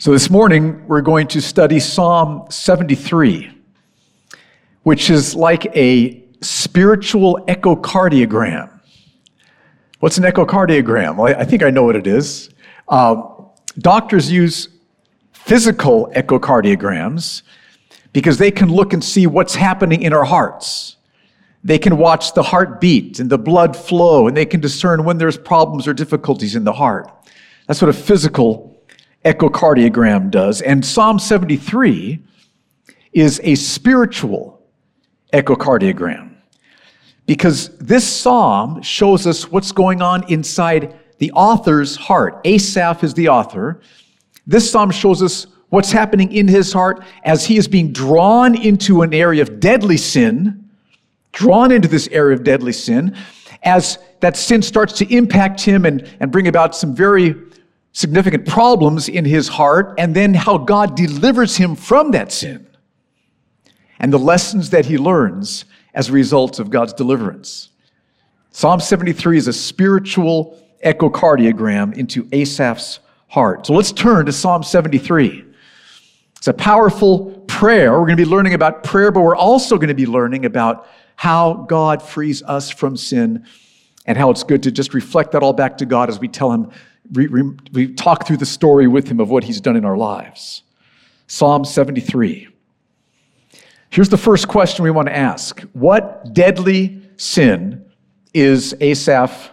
So this morning, we're going to study Psalm 73, which is like a spiritual echocardiogram. What's an echocardiogram? Well, I think I know what it is. Um, doctors use physical echocardiograms because they can look and see what's happening in our hearts. They can watch the heartbeat and the blood flow, and they can discern when there's problems or difficulties in the heart. That's what a physical echocardiogram does. And Psalm 73 is a spiritual echocardiogram because this psalm shows us what's going on inside the author's heart. Asaph is the author. This psalm shows us what's happening in his heart as he is being drawn into an area of deadly sin, drawn into this area of deadly sin, as that sin starts to impact him and, and bring about some very significant problems in his heart, and then how God delivers him from that sin, and the lessons that he learns as a result of God's deliverance. Psalm 73 is a spiritual echocardiogram into Asaph's heart. So let's turn to Psalm 73. It's a powerful prayer. We're going to be learning about prayer, but we're also going to be learning about how God frees us from sin and how it's good to just reflect that all back to God as we tell Him we, we, we talk through the story with him of what he's done in our lives. Psalm 73. Here's the first question we want to ask What deadly sin is Asaph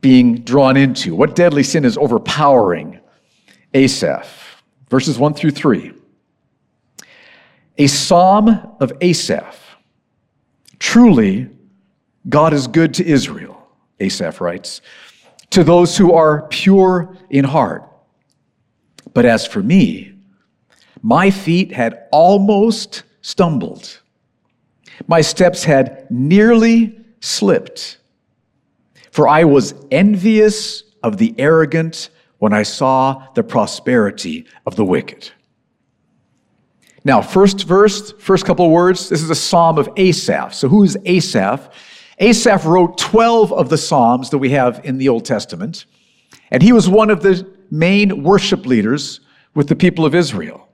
being drawn into? What deadly sin is overpowering Asaph? Verses 1 through 3. A psalm of Asaph. Truly, God is good to Israel, Asaph writes to those who are pure in heart. But as for me, my feet had almost stumbled. My steps had nearly slipped. For I was envious of the arrogant when I saw the prosperity of the wicked. Now, first verse, first couple of words, this is a psalm of Asaph. So who is Asaph? Asaph wrote 12 of the Psalms that we have in the Old Testament, and he was one of the main worship leaders with the people of Israel.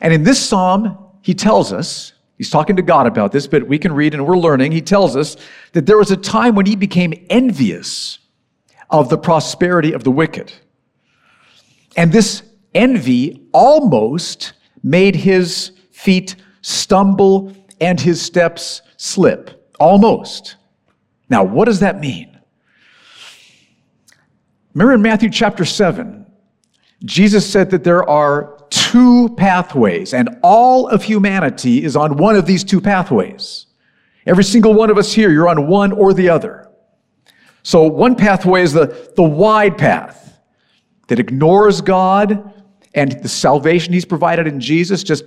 And in this psalm, he tells us, he's talking to God about this, but we can read and we're learning. He tells us that there was a time when he became envious of the prosperity of the wicked. And this envy almost made his feet stumble and his steps slip. Almost. Now, what does that mean? Remember in Matthew chapter 7, Jesus said that there are two pathways, and all of humanity is on one of these two pathways. Every single one of us here, you're on one or the other. So, one pathway is the, the wide path that ignores God and the salvation He's provided in Jesus, just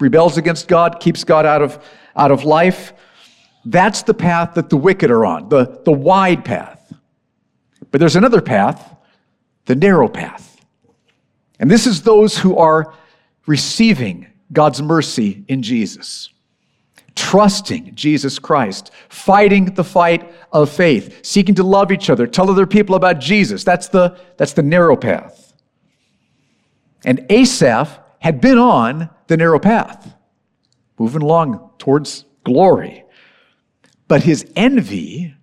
rebels against God, keeps God out of, out of life. That's the path that the wicked are on, the, the wide path. But there's another path, the narrow path. And this is those who are receiving God's mercy in Jesus, trusting Jesus Christ, fighting the fight of faith, seeking to love each other, tell other people about Jesus. That's the, that's the narrow path. And Asaph had been on the narrow path, moving along towards glory. But his envy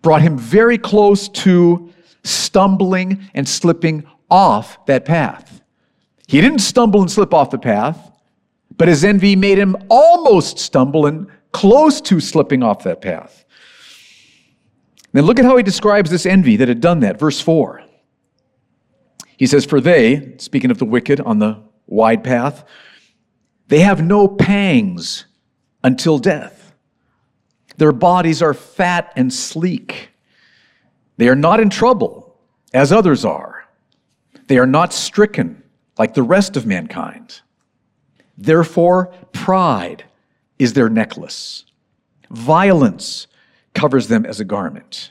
brought him very close to stumbling and slipping off that path. He didn't stumble and slip off the path, but his envy made him almost stumble and close to slipping off that path. Then look at how he describes this envy that had done that. Verse 4. He says, For they, speaking of the wicked on the wide path, they have no pangs until death. Their bodies are fat and sleek. They are not in trouble, as others are. They are not stricken like the rest of mankind. Therefore, pride is their necklace. Violence covers them as a garment.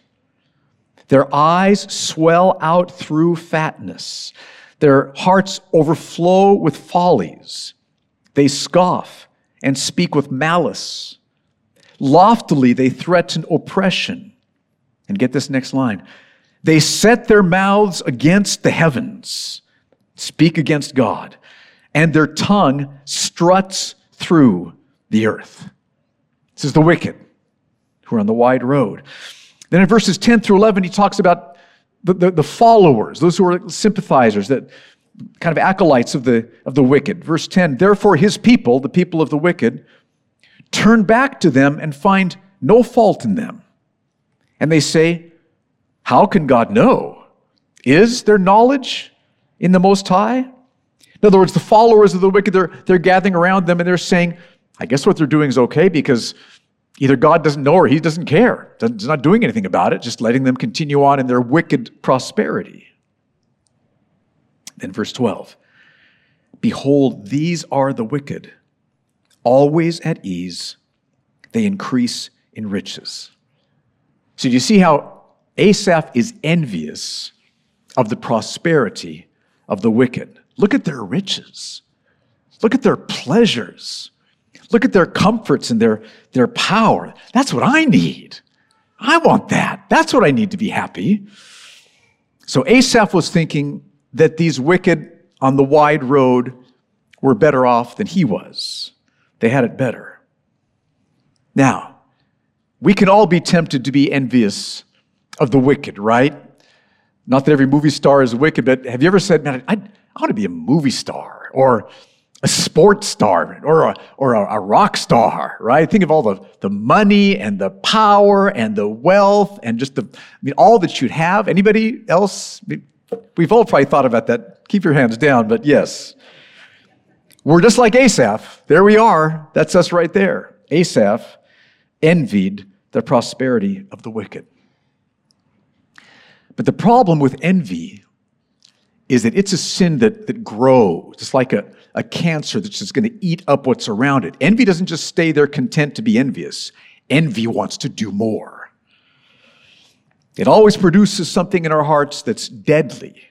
Their eyes swell out through fatness. Their hearts overflow with follies. They scoff and speak with malice. Loftily, they threaten oppression. And get this next line they set their mouths against the heavens. speak against God, and their tongue struts through the earth. This is the wicked who are on the wide road. Then in verses 10 through 11, he talks about the, the, the followers, those who are sympathizers, that kind of acolytes of the, of the wicked. Verse 10 Therefore, his people, the people of the wicked, turn back to them and find no fault in them. And they say, How can God know? Is there knowledge in the Most High? In other words, the followers of the wicked, they're, they're gathering around them and they're saying, I guess what they're doing is okay because either God doesn't know or he doesn't care. He's not doing anything about it, just letting them continue on in their wicked prosperity. Then, verse 12 Behold, these are the wicked, always at ease, they increase in riches. So, do you see how Asaph is envious of the prosperity of the wicked? Look at their riches, look at their pleasures. Look at their comforts and their, their power. That's what I need. I want that. That's what I need to be happy. So Asaph was thinking that these wicked on the wide road were better off than he was. They had it better. Now, we can all be tempted to be envious of the wicked, right? Not that every movie star is wicked, but have you ever said, man, I, I want to be a movie star? Or a sports star or a, or a, a, rock star, right? Think of all the, the money and the power and the wealth and just the, I mean, all that you'd have. Anybody else? We've all probably thought about that. Keep your hands down, but yes. We're just like Asaph. There we are. That's us right there. Asaph envied the prosperity of the wicked. But the problem with envy is that it's a sin that, that grows. It's like a, a cancer that's just going to eat up what's around it. Envy doesn't just stay there content to be envious, envy wants to do more. It always produces something in our hearts that's deadly.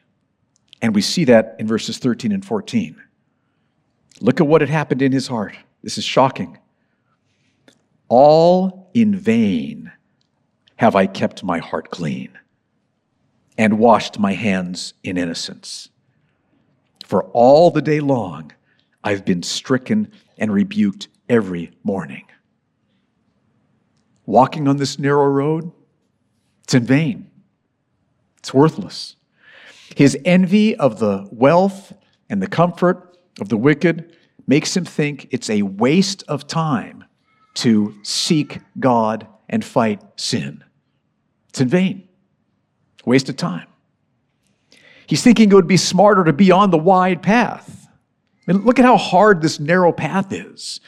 And we see that in verses 13 and 14. Look at what had happened in his heart. This is shocking. All in vain have I kept my heart clean and washed my hands in innocence. For all the day long, I've been stricken and rebuked every morning. Walking on this narrow road, it's in vain. It's worthless. His envy of the wealth and the comfort of the wicked makes him think it's a waste of time to seek God and fight sin. It's in vain. Waste of time. He's thinking it would be smarter to be on the wide path. I mean, look at how hard this narrow path is.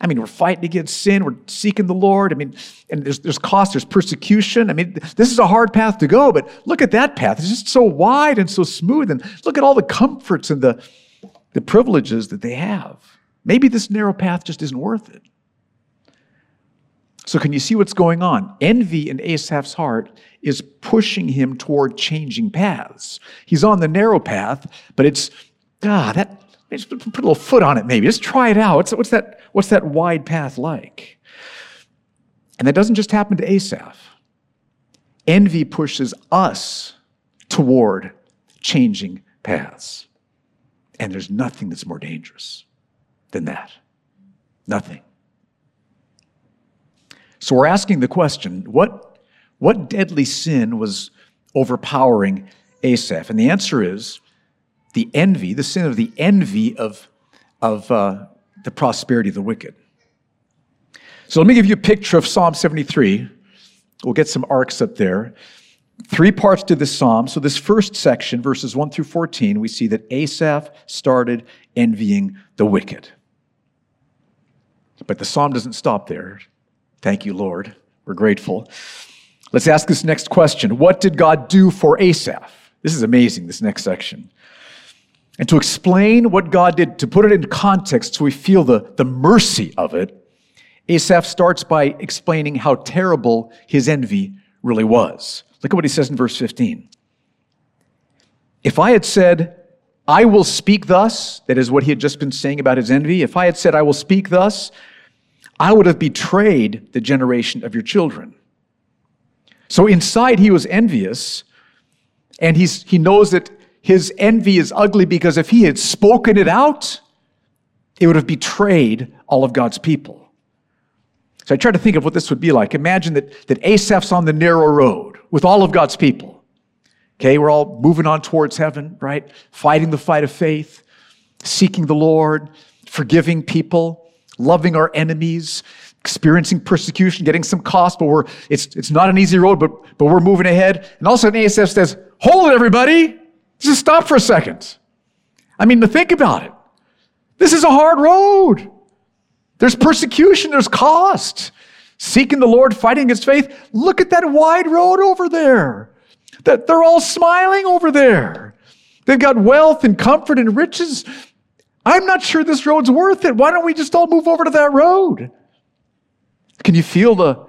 I mean, we're fighting against sin, we're seeking the Lord. I mean, and there's, there's cost, there's persecution. I mean, this is a hard path to go, but look at that path. It's just so wide and so smooth. And look at all the comforts and the, the privileges that they have. Maybe this narrow path just isn't worth it. So, can you see what's going on? Envy in Asaph's heart is pushing him toward changing paths. He's on the narrow path, but it's, ah, that, just put a little foot on it maybe. Just try it out. What's, what's, that, what's that wide path like? And that doesn't just happen to Asaph. Envy pushes us toward changing paths. And there's nothing that's more dangerous than that. Nothing. So we're asking the question what, what deadly sin was overpowering Asaph? And the answer is the envy, the sin of the envy of, of uh, the prosperity of the wicked. So let me give you a picture of Psalm 73. We'll get some arcs up there. Three parts to this psalm. So, this first section, verses 1 through 14, we see that Asaph started envying the wicked. But the psalm doesn't stop there. Thank you, Lord. We're grateful. Let's ask this next question What did God do for Asaph? This is amazing, this next section. And to explain what God did, to put it in context so we feel the, the mercy of it, Asaph starts by explaining how terrible his envy really was. Look at what he says in verse 15. If I had said, I will speak thus, that is what he had just been saying about his envy. If I had said, I will speak thus, I would have betrayed the generation of your children. So inside, he was envious, and he's, he knows that his envy is ugly because if he had spoken it out, it would have betrayed all of God's people. So I try to think of what this would be like. Imagine that, that Asaph's on the narrow road with all of God's people. Okay, we're all moving on towards heaven, right? Fighting the fight of faith, seeking the Lord, forgiving people, loving our enemies, experiencing persecution, getting some cost, but we're it's it's not an easy road, but but we're moving ahead. And all of a sudden Asaph says, Hold it, everybody. Just stop for a second. I mean, to think about it. This is a hard road. There's persecution, there's cost. Seeking the Lord, fighting against faith. Look at that wide road over there. That they're all smiling over there. They've got wealth and comfort and riches. I'm not sure this road's worth it. Why don't we just all move over to that road? Can you feel the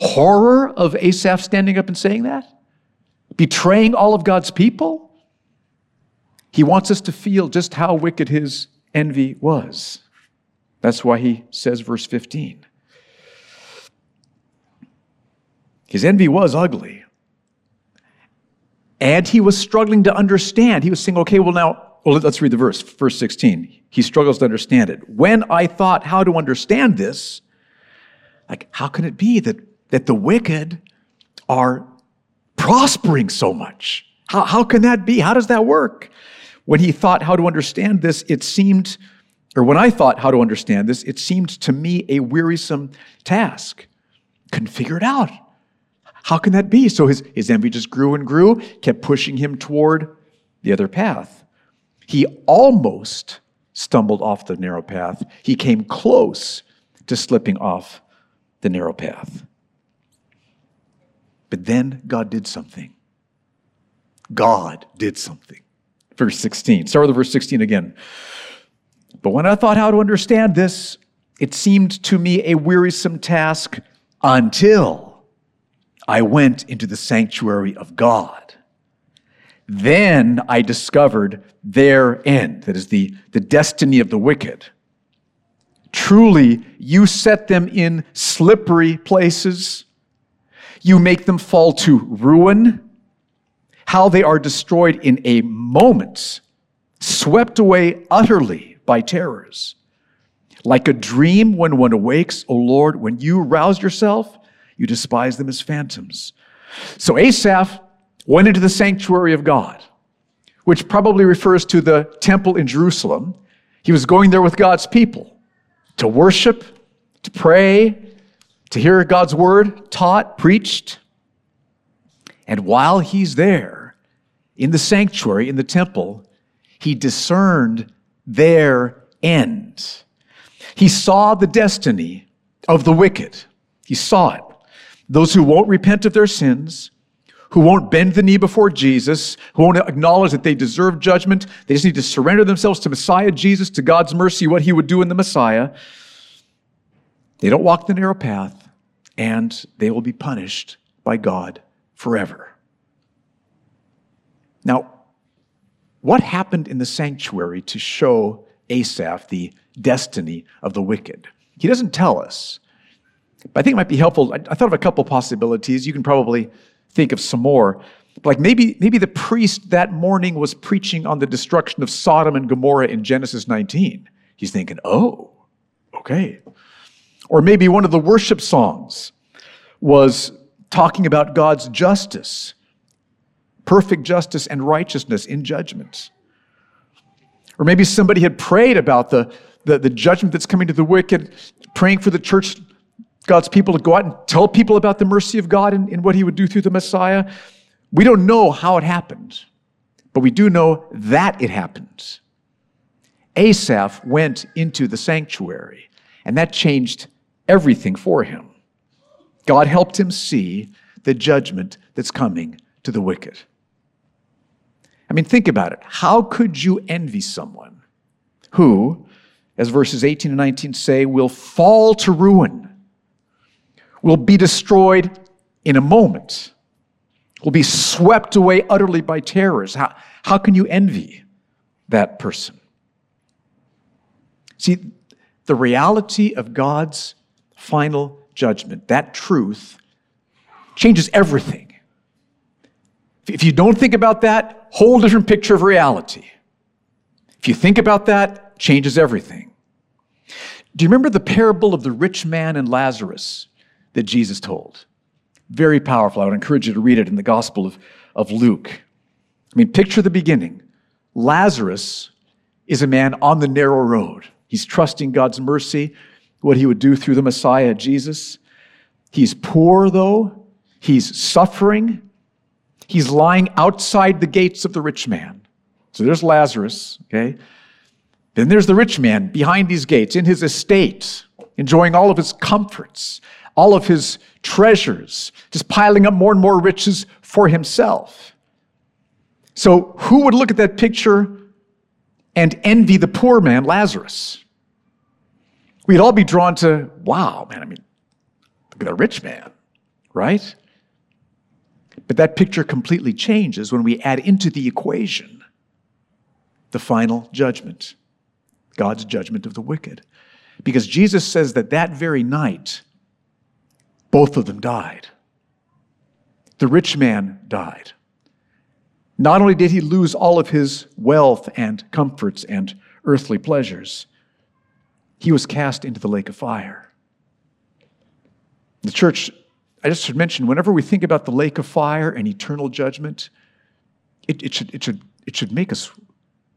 horror of Asaph standing up and saying that? Betraying all of God's people? He wants us to feel just how wicked his envy was. That's why he says, verse 15. His envy was ugly. And he was struggling to understand. He was saying, okay, well, now, well, let's read the verse, verse 16. He struggles to understand it. When I thought how to understand this, like, how can it be that, that the wicked are prospering so much? How, how can that be? How does that work? When he thought how to understand this, it seemed, or when I thought how to understand this, it seemed to me a wearisome task. Couldn't figure it out. How can that be? So his, his envy just grew and grew, kept pushing him toward the other path. He almost stumbled off the narrow path. He came close to slipping off the narrow path. But then God did something. God did something verse 16. Start with verse 16 again. But when I thought how to understand this, it seemed to me a wearisome task until I went into the sanctuary of God. Then I discovered their end, that is, the, the destiny of the wicked. Truly, you set them in slippery places. You make them fall to ruin how they are destroyed in a moment, swept away utterly by terrors. Like a dream when one awakes, O Lord, when you rouse yourself, you despise them as phantoms. So Asaph went into the sanctuary of God, which probably refers to the temple in Jerusalem. He was going there with God's people to worship, to pray, to hear God's word taught, preached. And while he's there in the sanctuary, in the temple, he discerned their end. He saw the destiny of the wicked. He saw it. Those who won't repent of their sins, who won't bend the knee before Jesus, who won't acknowledge that they deserve judgment. They just need to surrender themselves to Messiah Jesus, to God's mercy, what he would do in the Messiah. They don't walk the narrow path, and they will be punished by God forever. Now, what happened in the sanctuary to show Asaph the destiny of the wicked? He doesn't tell us. But I think it might be helpful. I, I thought of a couple possibilities. You can probably think of some more. Like maybe, maybe the priest that morning was preaching on the destruction of Sodom and Gomorrah in Genesis 19. He's thinking, oh, okay. Or maybe one of the worship songs was talking about God's justice, perfect justice and righteousness in judgment. Or maybe somebody had prayed about the, the, the judgment that's coming to the wicked, praying for the church, God's people to go out and tell people about the mercy of God and, and what he would do through the Messiah. We don't know how it happened, but we do know that it happened. Asaph went into the sanctuary, and that changed everything for him. God helped him see the judgment that's coming to the wicked. I mean, think about it. How could you envy someone who, as verses 18 and 19 say, will fall to ruin, will be destroyed in a moment, will be swept away utterly by terrors? How, how can you envy that person? See, the reality of God's final judgment, that truth, changes everything. If you don't think about that, whole different picture of reality. If you think about that, changes everything. Do you remember the parable of the rich man and Lazarus that Jesus told? Very powerful. I would encourage you to read it in the Gospel of, of Luke. I mean, picture the beginning. Lazarus is a man on the narrow road. He's trusting God's mercy, what he would do through the Messiah, Jesus. He's poor, though. He's suffering. He's lying outside the gates of the rich man. So there's Lazarus, okay? Then there's the rich man behind these gates in his estate, enjoying all of his comforts, all of his treasures, just piling up more and more riches for himself. So, who would look at that picture and envy the poor man, Lazarus? We'd all be drawn to, wow, man, I mean, look at the rich man, right? But that picture completely changes when we add into the equation the final judgment, God's judgment of the wicked. Because Jesus says that that very night, both of them died. The rich man died. Not only did he lose all of his wealth and comforts and earthly pleasures, he was cast into the lake of fire. The church, I just should mention, whenever we think about the lake of fire and eternal judgment, it, it, should, it, should, it should make us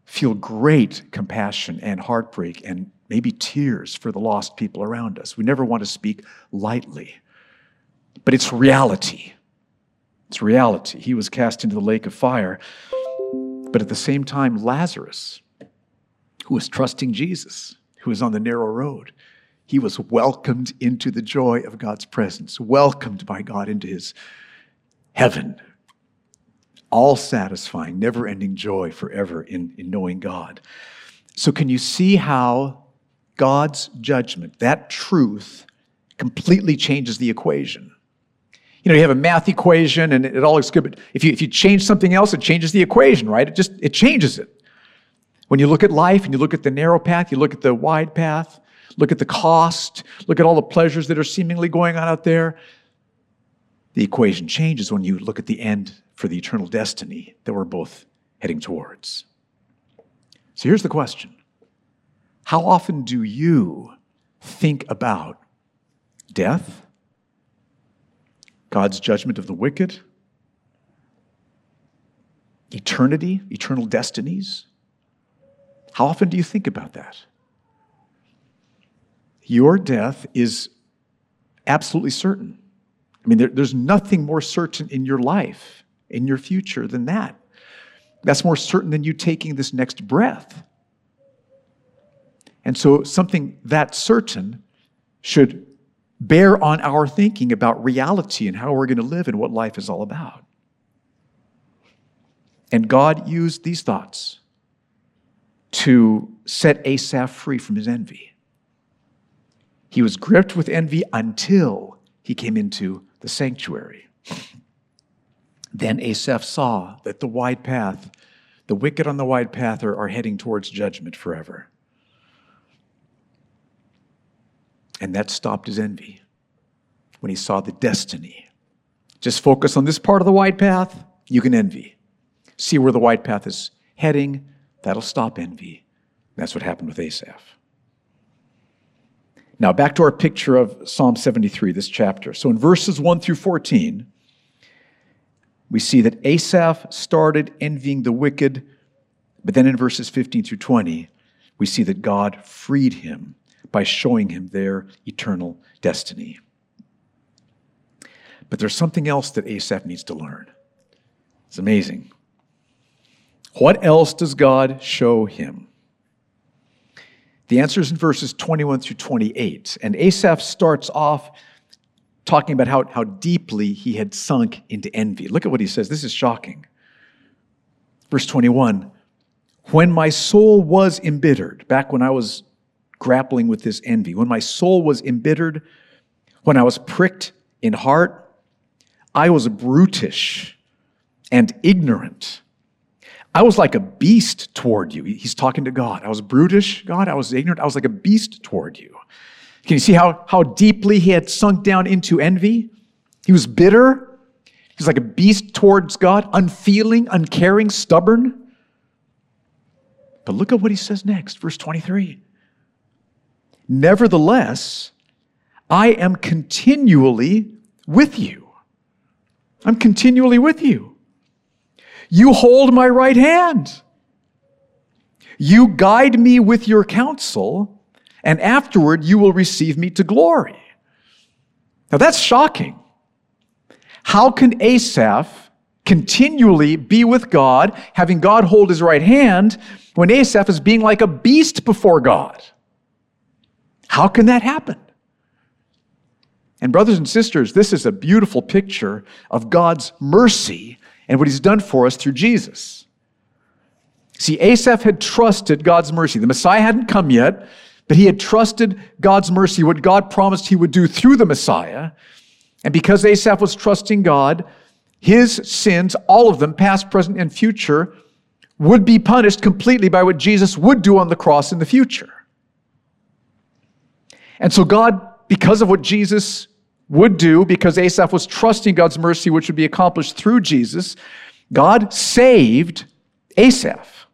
feel great compassion and heartbreak and maybe tears for the lost people around us. We never want to speak lightly but it's reality. It's reality. He was cast into the lake of fire. But at the same time, Lazarus, who was trusting Jesus, who was on the narrow road, he was welcomed into the joy of God's presence, welcomed by God into his heaven. All satisfying, never ending joy forever in, in knowing God. So, can you see how God's judgment, that truth, completely changes the equation? You know, you have a math equation and it all looks good, but if you, if you change something else, it changes the equation, right? It just, it changes it. When you look at life and you look at the narrow path, you look at the wide path, look at the cost, look at all the pleasures that are seemingly going on out there, the equation changes when you look at the end for the eternal destiny that we're both heading towards. So here's the question How often do you think about death? God's judgment of the wicked, eternity, eternal destinies. How often do you think about that? Your death is absolutely certain. I mean, there, there's nothing more certain in your life, in your future, than that. That's more certain than you taking this next breath. And so, something that certain should bear on our thinking about reality and how we're going to live and what life is all about. And God used these thoughts to set Asaph free from his envy. He was gripped with envy until he came into the sanctuary. Then Asaph saw that the wide path, the wicked on the wide path, are, are heading towards judgment forever. And that stopped his envy when he saw the destiny. Just focus on this part of the wide path, you can envy. See where the wide path is heading, that'll stop envy. That's what happened with Asaph. Now, back to our picture of Psalm 73, this chapter. So, in verses 1 through 14, we see that Asaph started envying the wicked, but then in verses 15 through 20, we see that God freed him by showing him their eternal destiny. But there's something else that Asaph needs to learn. It's amazing. What else does God show him? The answer is in verses 21 through 28. And Asaph starts off talking about how, how deeply he had sunk into envy. Look at what he says. This is shocking. Verse 21 When my soul was embittered, back when I was grappling with this envy, when my soul was embittered, when I was pricked in heart, I was brutish and ignorant. I was like a beast toward you. He's talking to God. I was brutish, God. I was ignorant. I was like a beast toward you. Can you see how, how deeply he had sunk down into envy? He was bitter. He's like a beast towards God, unfeeling, uncaring, stubborn. But look at what he says next, verse 23. Nevertheless, I am continually with you. I'm continually with you. You hold my right hand. You guide me with your counsel, and afterward you will receive me to glory. Now that's shocking. How can Asaph continually be with God, having God hold his right hand, when Asaph is being like a beast before God? How can that happen? And, brothers and sisters, this is a beautiful picture of God's mercy and what he's done for us through Jesus. See, Asaph had trusted God's mercy. The Messiah hadn't come yet, but he had trusted God's mercy, what God promised he would do through the Messiah. And because Asaph was trusting God, his sins, all of them, past, present, and future, would be punished completely by what Jesus would do on the cross in the future. And so, God, because of what Jesus would do, because Asaph was trusting God's mercy, which would be accomplished through Jesus, God saved Asaph.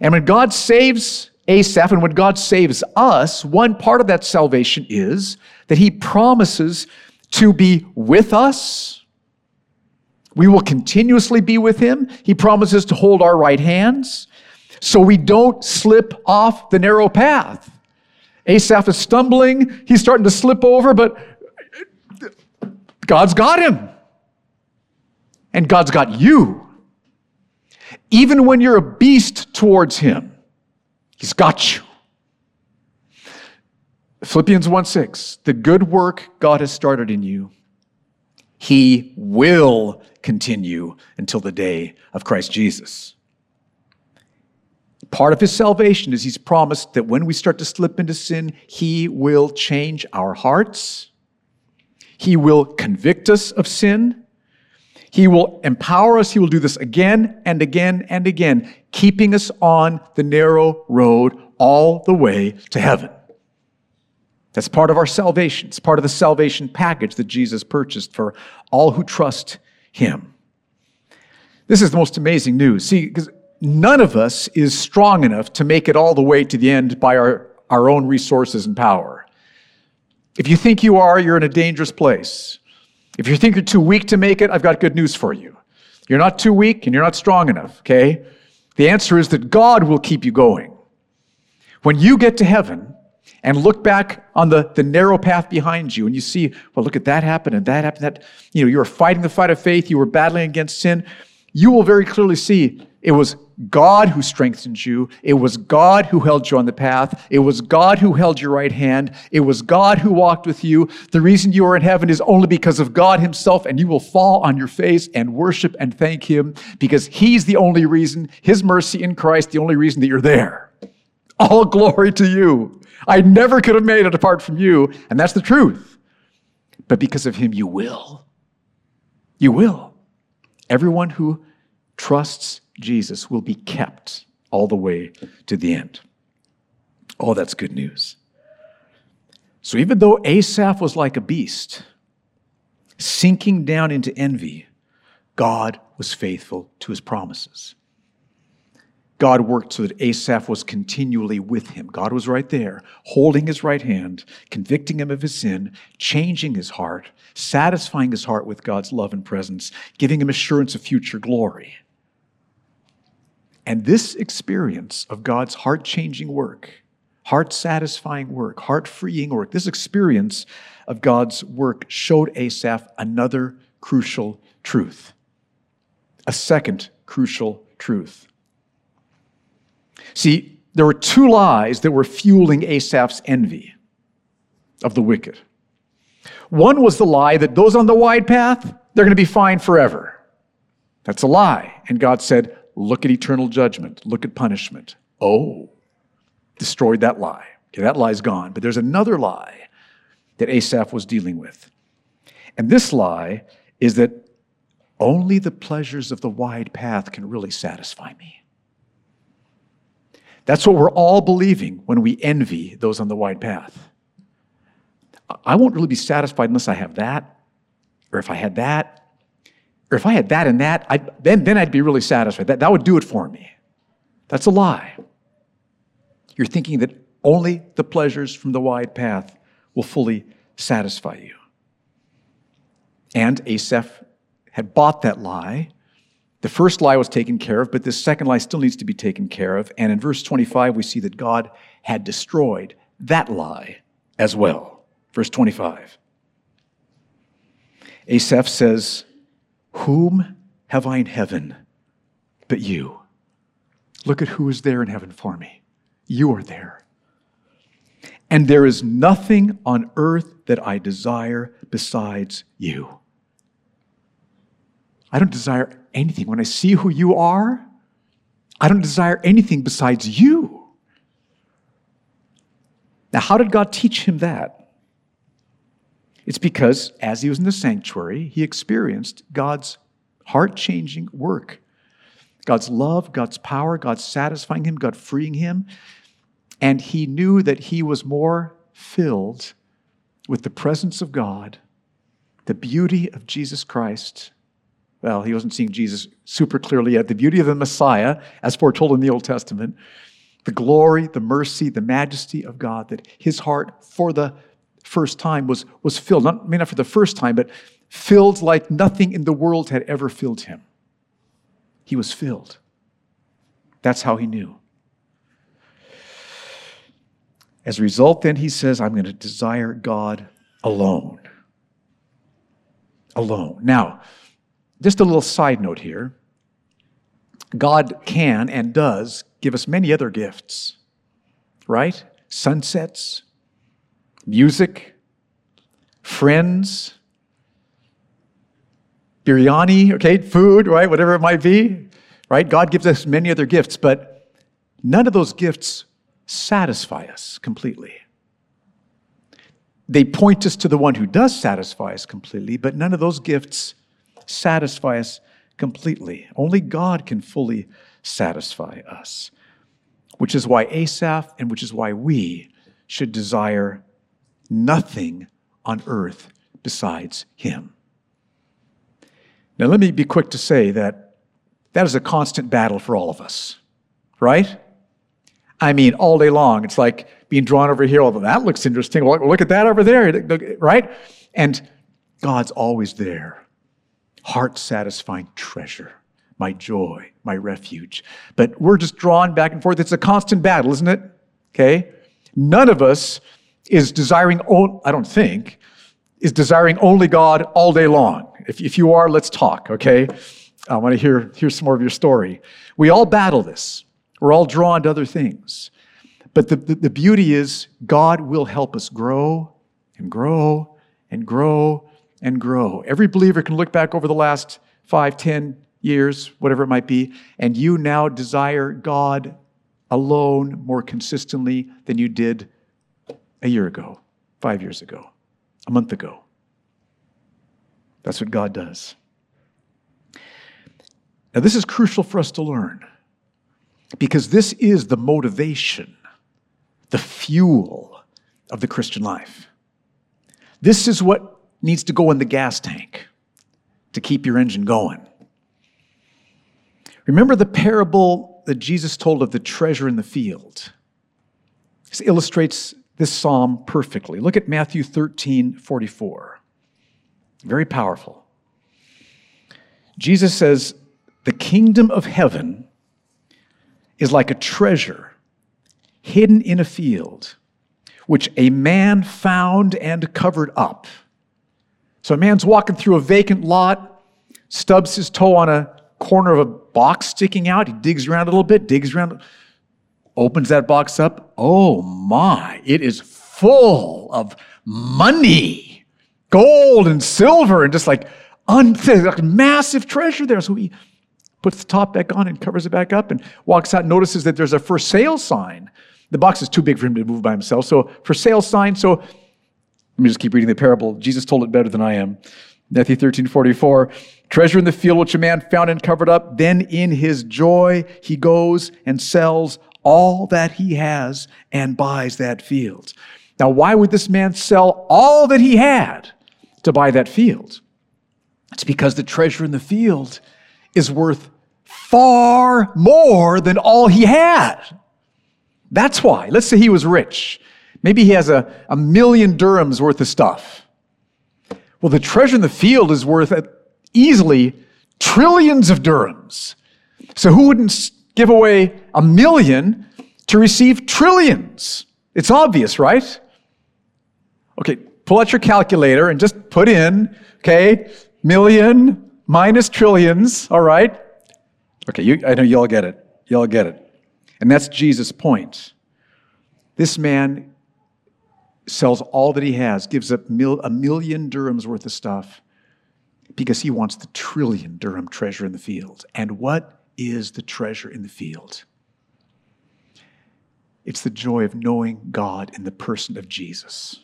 And when God saves Asaph and when God saves us, one part of that salvation is that He promises to be with us. We will continuously be with Him. He promises to hold our right hands so we don't slip off the narrow path. Asaph is stumbling. He's starting to slip over, but God's got him. And God's got you. Even when you're a beast towards him, he's got you. Philippians 1 6, the good work God has started in you, he will continue until the day of Christ Jesus. Part of his salvation is he's promised that when we start to slip into sin, he will change our hearts. He will convict us of sin. He will empower us. He will do this again and again and again, keeping us on the narrow road all the way to heaven. That's part of our salvation. It's part of the salvation package that Jesus purchased for all who trust him. This is the most amazing news. See, because none of us is strong enough to make it all the way to the end by our, our own resources and power. If you think you are, you're in a dangerous place. If you think you're too weak to make it, I've got good news for you. You're not too weak and you're not strong enough, okay? The answer is that God will keep you going. When you get to heaven and look back on the, the narrow path behind you and you see, well, look at that happen and that happened, that, you know, you were fighting the fight of faith, you were battling against sin, you will very clearly see it was God who strengthened you. It was God who held you on the path. It was God who held your right hand. It was God who walked with you. The reason you are in heaven is only because of God Himself, and you will fall on your face and worship and thank Him because He's the only reason, His mercy in Christ, the only reason that you're there. All glory to you. I never could have made it apart from you, and that's the truth. But because of Him, you will. You will. Everyone who trusts Jesus will be kept all the way to the end. Oh, that's good news. So even though Asaph was like a beast, sinking down into envy, God was faithful to his promises. God worked so that Asaph was continually with him. God was right there, holding his right hand, convicting him of his sin, changing his heart, satisfying his heart with God's love and presence, giving him assurance of future glory. And this experience of God's heart changing work, heart satisfying work, heart freeing work, this experience of God's work showed Asaph another crucial truth. A second crucial truth. See, there were two lies that were fueling Asaph's envy of the wicked. One was the lie that those on the wide path, they're going to be fine forever. That's a lie. And God said, Look at eternal judgment. Look at punishment. Oh, destroyed that lie. Okay, that lie's gone. But there's another lie that Asaph was dealing with. And this lie is that only the pleasures of the wide path can really satisfy me. That's what we're all believing when we envy those on the wide path. I won't really be satisfied unless I have that. or if I had that, or if I had that and that, I'd, then, then I'd be really satisfied. That, that would do it for me. That's a lie. You're thinking that only the pleasures from the wide path will fully satisfy you. And Asaph had bought that lie. The first lie was taken care of, but this second lie still needs to be taken care of. And in verse 25, we see that God had destroyed that lie as well. Verse 25. Asaph says, Whom have I in heaven but you? Look at who is there in heaven for me. You are there. And there is nothing on earth that I desire besides you. I don't desire anything. When I see who you are, I don't desire anything besides you. Now, how did God teach him that? It's because as he was in the sanctuary, he experienced God's heart changing work. God's love, God's power, God satisfying him, God freeing him. And he knew that he was more filled with the presence of God, the beauty of Jesus Christ. Well, he wasn't seeing Jesus super clearly yet. The beauty of the Messiah, as foretold in the Old Testament, the glory, the mercy, the majesty of God, that his heart for the first time was, was filled, not, maybe not for the first time, but filled like nothing in the world had ever filled him. He was filled. That's how he knew. As a result, then, he says, I'm going to desire God alone. Alone. Now, just a little side note here God can and does give us many other gifts, right? Sunsets, music, friends, biryani, okay, food, right? Whatever it might be, right? God gives us many other gifts, but none of those gifts satisfy us completely. They point us to the one who does satisfy us completely, but none of those gifts satisfy us completely. Only God can fully satisfy us, which is why Asaph and which is why we should desire nothing on earth besides Him. Now, let me be quick to say that that is a constant battle for all of us, right? I mean, all day long. It's like being drawn over here. Although that looks interesting. Well, look at that over there, right? And God's always there. Heart satisfying treasure, my joy, my refuge. But we're just drawn back and forth. It's a constant battle, isn't it? Okay? None of us is desiring, I don't think, is desiring only God all day long. If, if you are, let's talk, okay? I want to hear, hear some more of your story. We all battle this. We're all drawn to other things. But the, the, the beauty is, God will help us grow and grow and grow and grow. Every believer can look back over the last five, ten years, whatever it might be, and you now desire God alone more consistently than you did a year ago, five years ago, a month ago. That's what God does. Now, this is crucial for us to learn. Because this is the motivation, the fuel of the Christian life. This is what needs to go in the gas tank to keep your engine going. Remember the parable that Jesus told of the treasure in the field? This illustrates this psalm perfectly. Look at Matthew 13 44. Very powerful. Jesus says, The kingdom of heaven is like a treasure hidden in a field, which a man found and covered up. So a man's walking through a vacant lot, stubs his toe on a corner of a box sticking out. He digs around a little bit, digs around, opens that box up. Oh my, it is full of money, gold and silver, and just like, un- like massive treasure there. So he puts the top back on and covers it back up and walks out and notices that there's a for sale sign. The box is too big for him to move by himself. So, for sale sign. So, let me just keep reading the parable. Jesus told it better than I am. Matthew 13, 44. Treasure in the field which a man found and covered up. Then in his joy he goes and sells all that he has and buys that field. Now, why would this man sell all that he had to buy that field? It's because the treasure in the field is worth far more than all he had. That's why. Let's say he was rich. Maybe he has a, a million dirhams worth of stuff. Well, the treasure in the field is worth easily trillions of dirhams. So who wouldn't give away a million to receive trillions? It's obvious, right? Okay, pull out your calculator and just put in, okay, million minus trillions, all right? Okay, you, I know you all get it. You all get it. And that's Jesus' point. This man sells all that he has, gives up mil, a million dirhams worth of stuff because he wants the trillion dirham treasure in the field. And what is the treasure in the field? It's the joy of knowing God in the person of Jesus.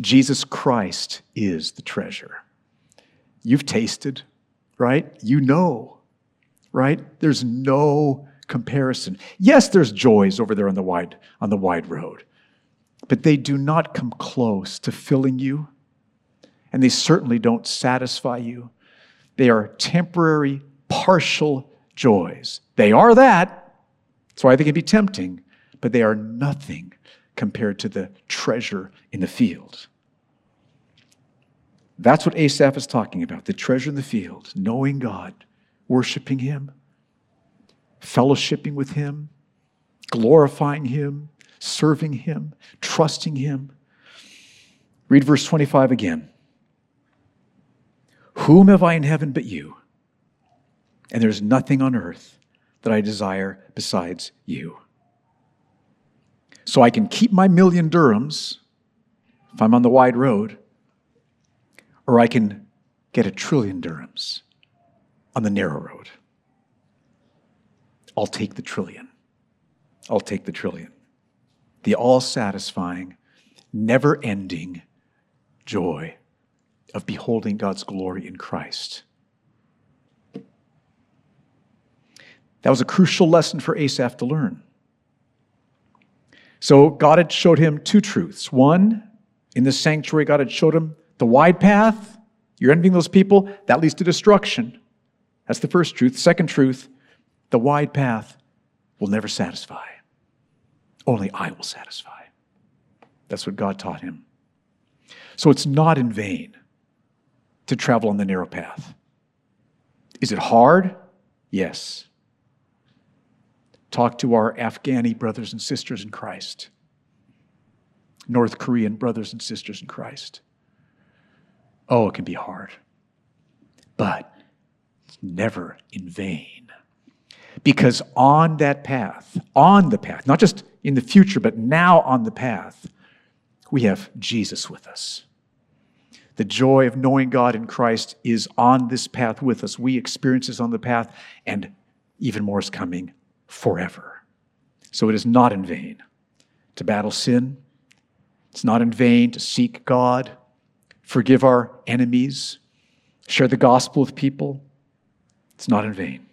Jesus Christ is the treasure. You've tasted, right? You know, right? There's no comparison. Yes, there's joys over there on the wide on the wide road but they do not come close to filling you, and they certainly don't satisfy you. They are temporary, partial joys. They are that. That's why they can be tempting, but they are nothing compared to the treasure in the field. That's what Asaph is talking about the treasure in the field, knowing God, worshiping Him, fellowshipping with Him, glorifying Him, serving Him, trusting Him. Read verse 25 again. Whom have I in heaven but you? And there's nothing on earth that I desire besides you. So I can keep my million dirhams if I'm on the wide road, or I can get a trillion dirhams on the narrow road. I'll take the trillion. I'll take the trillion the all satisfying, never ending joy of beholding God's glory in Christ. That was a crucial lesson for Asaph to learn. So, God had showed him two truths. One, in the sanctuary, God had showed him the wide path. You're envying those people, that leads to destruction. That's the first truth. Second truth, the wide path will never satisfy. Only I will satisfy. That's what God taught him. So it's not in vain to travel on the narrow path. Is it hard? Yes. Talk to our Afghani brothers and sisters in Christ, North Korean brothers and sisters in Christ. Oh, it can be hard, but it's never in vain. Because on that path, on the path, not just in the future, but now on the path, we have Jesus with us. The joy of knowing God in Christ is on this path with us. We experience this on the path, and even more is coming forever. So it is not in vain to battle sin. It's not in vain to seek God, forgive our enemies, share the gospel with people. It's not in vain.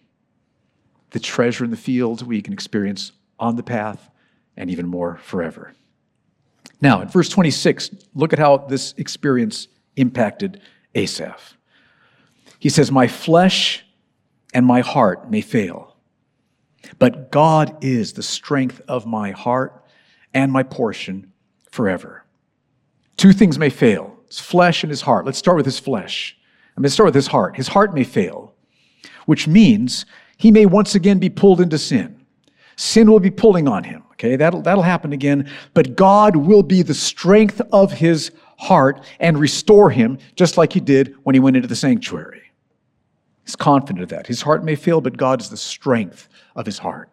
The treasure in the field we can experience on the path and even more forever. Now, in verse 26, look at how this experience impacted Asaph. He says, My flesh and my heart may fail, but God is the strength of my heart and my portion forever. Two things may fail his flesh and his heart. Let's start with his flesh. I'm going to start with his heart. His heart may fail, which means he may once again be pulled into sin. Sin will be pulling on him. Okay, that'll, that'll happen again. But God will be the strength of his heart and restore him, just like he did when he went into the sanctuary. He's confident of that. His heart may fail, but God is the strength of his heart.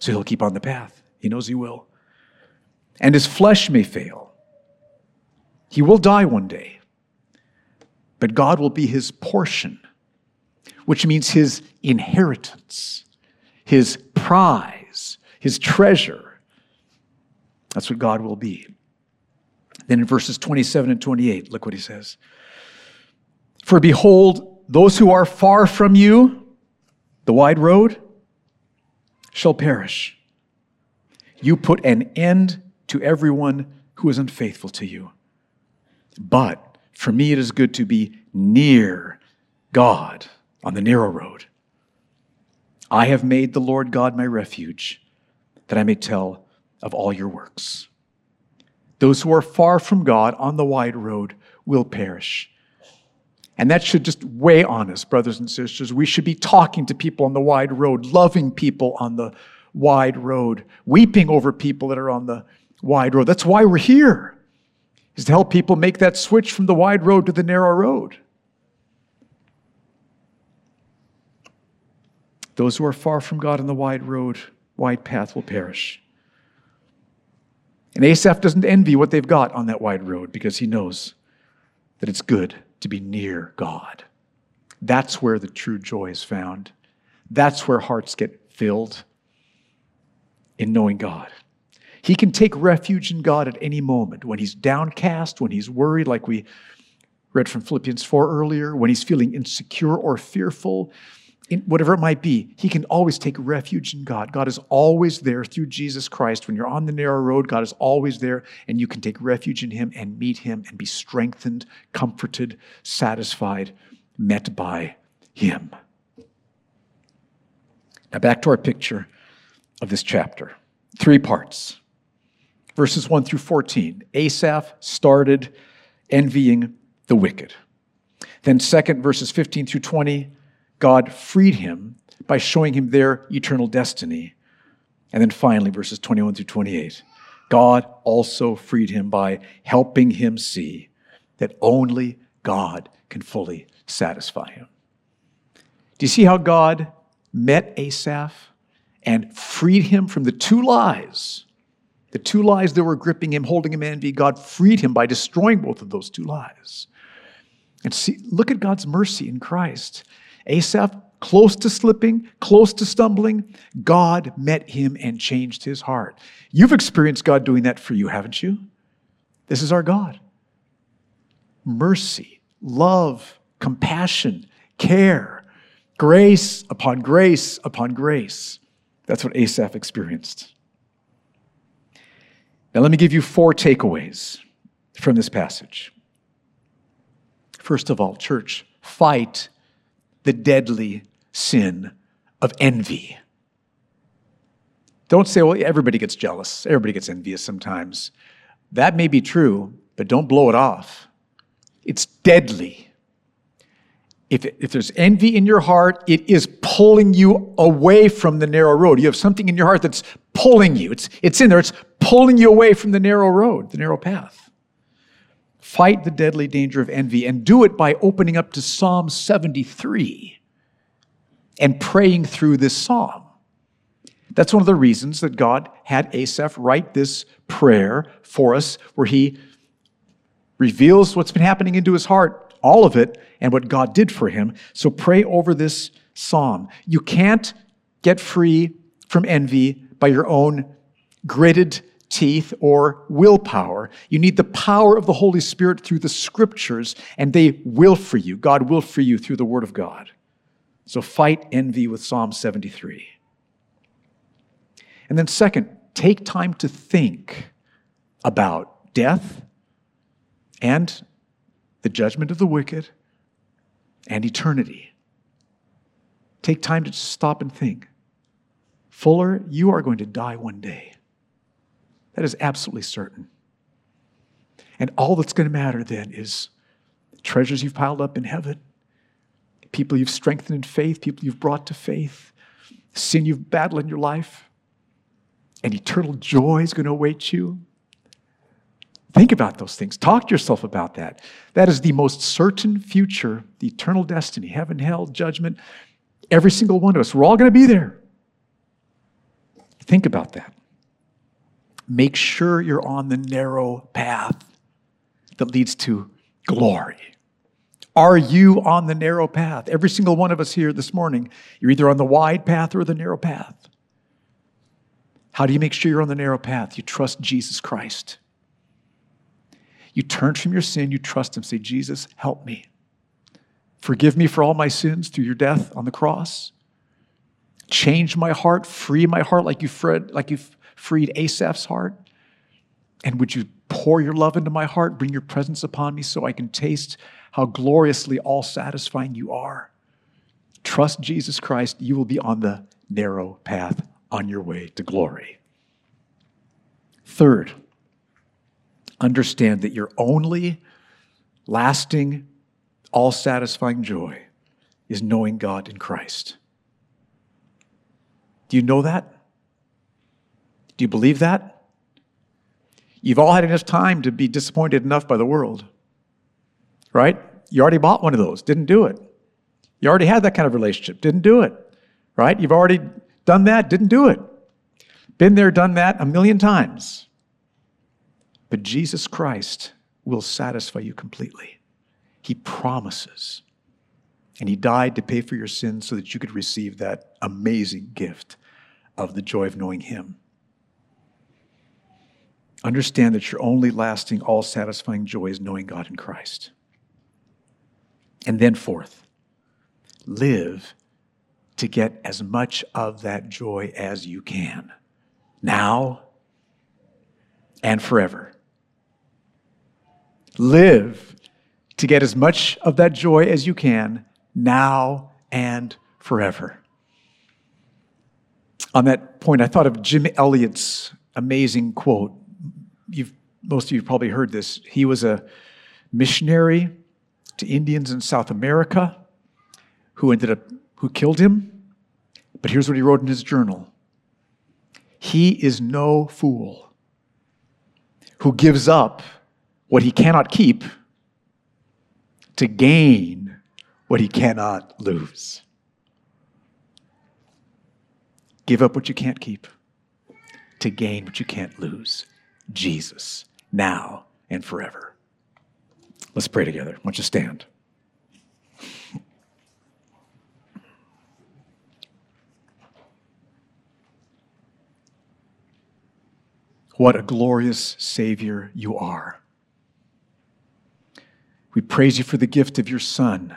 So he'll keep on the path. He knows he will. And his flesh may fail. He will die one day. But God will be his portion, which means his inheritance, his prize, his treasure. That's what God will be. Then in verses 27 and 28, look what he says. For behold, those who are far from you, the wide road, shall perish. You put an end to everyone who is unfaithful to you. But For me, it is good to be near God on the narrow road. I have made the Lord God my refuge, that I may tell of all your works. Those who are far from God on the wide road will perish. And that should just weigh on us, brothers and sisters. We should be talking to people on the wide road, loving people on the wide road, weeping over people that are on the wide road. That's why we're here, is to help people make that switch from the wide road to the narrow road. Those who are far from God on the wide road, wide path will perish. And Asaph doesn't envy what they've got on that wide road because he knows that it's good to be near God. That's where the true joy is found. That's where hearts get filled in knowing God. He can take refuge in God at any moment when he's downcast, when he's worried, like we read from Philippians 4 earlier, when he's feeling insecure or fearful, in whatever it might be, he can always take refuge in God. God is always there through Jesus Christ. When you're on the narrow road, God is always there, and you can take refuge in him and meet him and be strengthened, comforted, satisfied, met by him. Now, back to our picture of this chapter. Three parts. Verses 1 through 14. Asaph started envying the wicked. Then, second, verses 15 through 20, God freed him by showing him their eternal destiny. And then finally, verses 21 through 28, God also freed him by helping him see that only God can fully satisfy him. Do you see how God met Asaph and freed him from the two lies? The two lies that were gripping him, holding him in envy, God freed him by destroying both of those two lies. And see, look at God's mercy in Christ. Asaph, close to slipping, close to stumbling, God met him and changed his heart. You've experienced God doing that for you, haven't you? This is our God. Mercy, love, compassion, care, grace upon grace upon grace. That's what Asaph experienced. Now, let me give you four takeaways from this passage. First of all, church, fight the deadly sin of envy. Don't say, well, everybody gets jealous, everybody gets envious sometimes. That may be true, but don't blow it off. It's deadly. If, if there's envy in your heart, it is pulling you away from the narrow road. You have something in your heart that's pulling you. It's, it's in there, it's pulling you away from the narrow road, the narrow path. Fight the deadly danger of envy and do it by opening up to Psalm 73 and praying through this psalm. That's one of the reasons that God had Asaph write this prayer for us, where he reveals what's been happening into his heart, all of it, and what God did for him. So pray over this psalm. You can't get free from envy by your own gritted teeth or willpower. You need the power of the Holy Spirit through the scriptures, and they will free you. God will free you through the Word of God. So fight envy with Psalm 73. And then, second, take time to think about death and the judgment of the wicked and eternity. Take time to stop and think. Fuller, you are going to die one day. That is absolutely certain. And all that's going to matter then is treasures you've piled up in heaven, people you've strengthened in faith, people you've brought to faith, sin you've battled in your life, and eternal joy is going to await you. Think about those things. Talk to yourself about that. That is the most certain future, the eternal destiny, heaven, hell, judgment. Every single one of us, we're all going to be there. Think about that. Make sure you're on the narrow path that leads to glory. Are you on the narrow path? Every single one of us here this morning, you're either on the wide path or the narrow path. How do you make sure you're on the narrow path? You trust Jesus Christ. You turn from your sin, you trust Him, say, Jesus, help me. Forgive me for all my sins through your death on the cross. Change my heart, free my heart like you, Fred, like you freed Asaph's heart. And would you pour your love into my heart, bring your presence upon me so I can taste how gloriously all satisfying you are? Trust Jesus Christ, you will be on the narrow path on your way to glory. Third, understand that your only lasting, all satisfying joy is knowing God in Christ. Do you know that? Do you believe that? You've all had enough time to be disappointed enough by the world, right? You already bought one of those, didn't do it. You already had that kind of relationship, didn't do it, right? You've already done that, didn't do it. Been there, done that a million times. But Jesus Christ will satisfy you completely. He promises. And He died to pay for your sins so that you could receive that amazing gift of the joy of knowing Him. Understand that your only lasting, all satisfying joy is knowing God in Christ. And then, fourth, live to get as much of that joy as you can, now and forever. Live to get as much of that joy as you can, now and forever. On that point, I thought of Jim Elliot's amazing quote. You've, most of you probably heard this. He was a missionary to Indians in South America who ended up who killed him. But here's what he wrote in his journal. He is no fool who gives up what he cannot keep to gain what he cannot lose. Give up what you can't keep to gain what you can't lose. Jesus, now and forever. Let's pray together. Why don't you stand? What a glorious Savior you are. We praise you for the gift of your Son,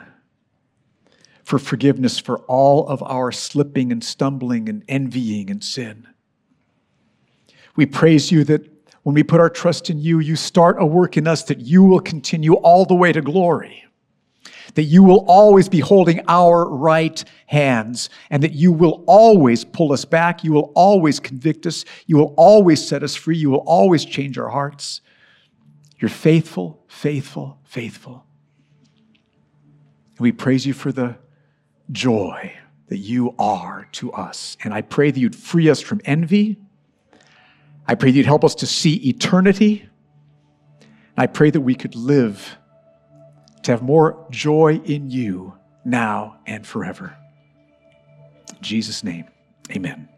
for forgiveness for all of our slipping and stumbling and envying and sin. We praise you that when we put our trust in you, you start a work in us that you will continue all the way to glory. That you will always be holding our right hands, and that you will always pull us back. You will always convict us. You will always set us free. You will always change our hearts. You're faithful, faithful, faithful. And we praise you for the joy that you are to us. And I pray that you'd free us from envy I pray that you'd help us to see eternity. And I pray that we could live to have more joy in you now and forever. In Jesus' name, amen.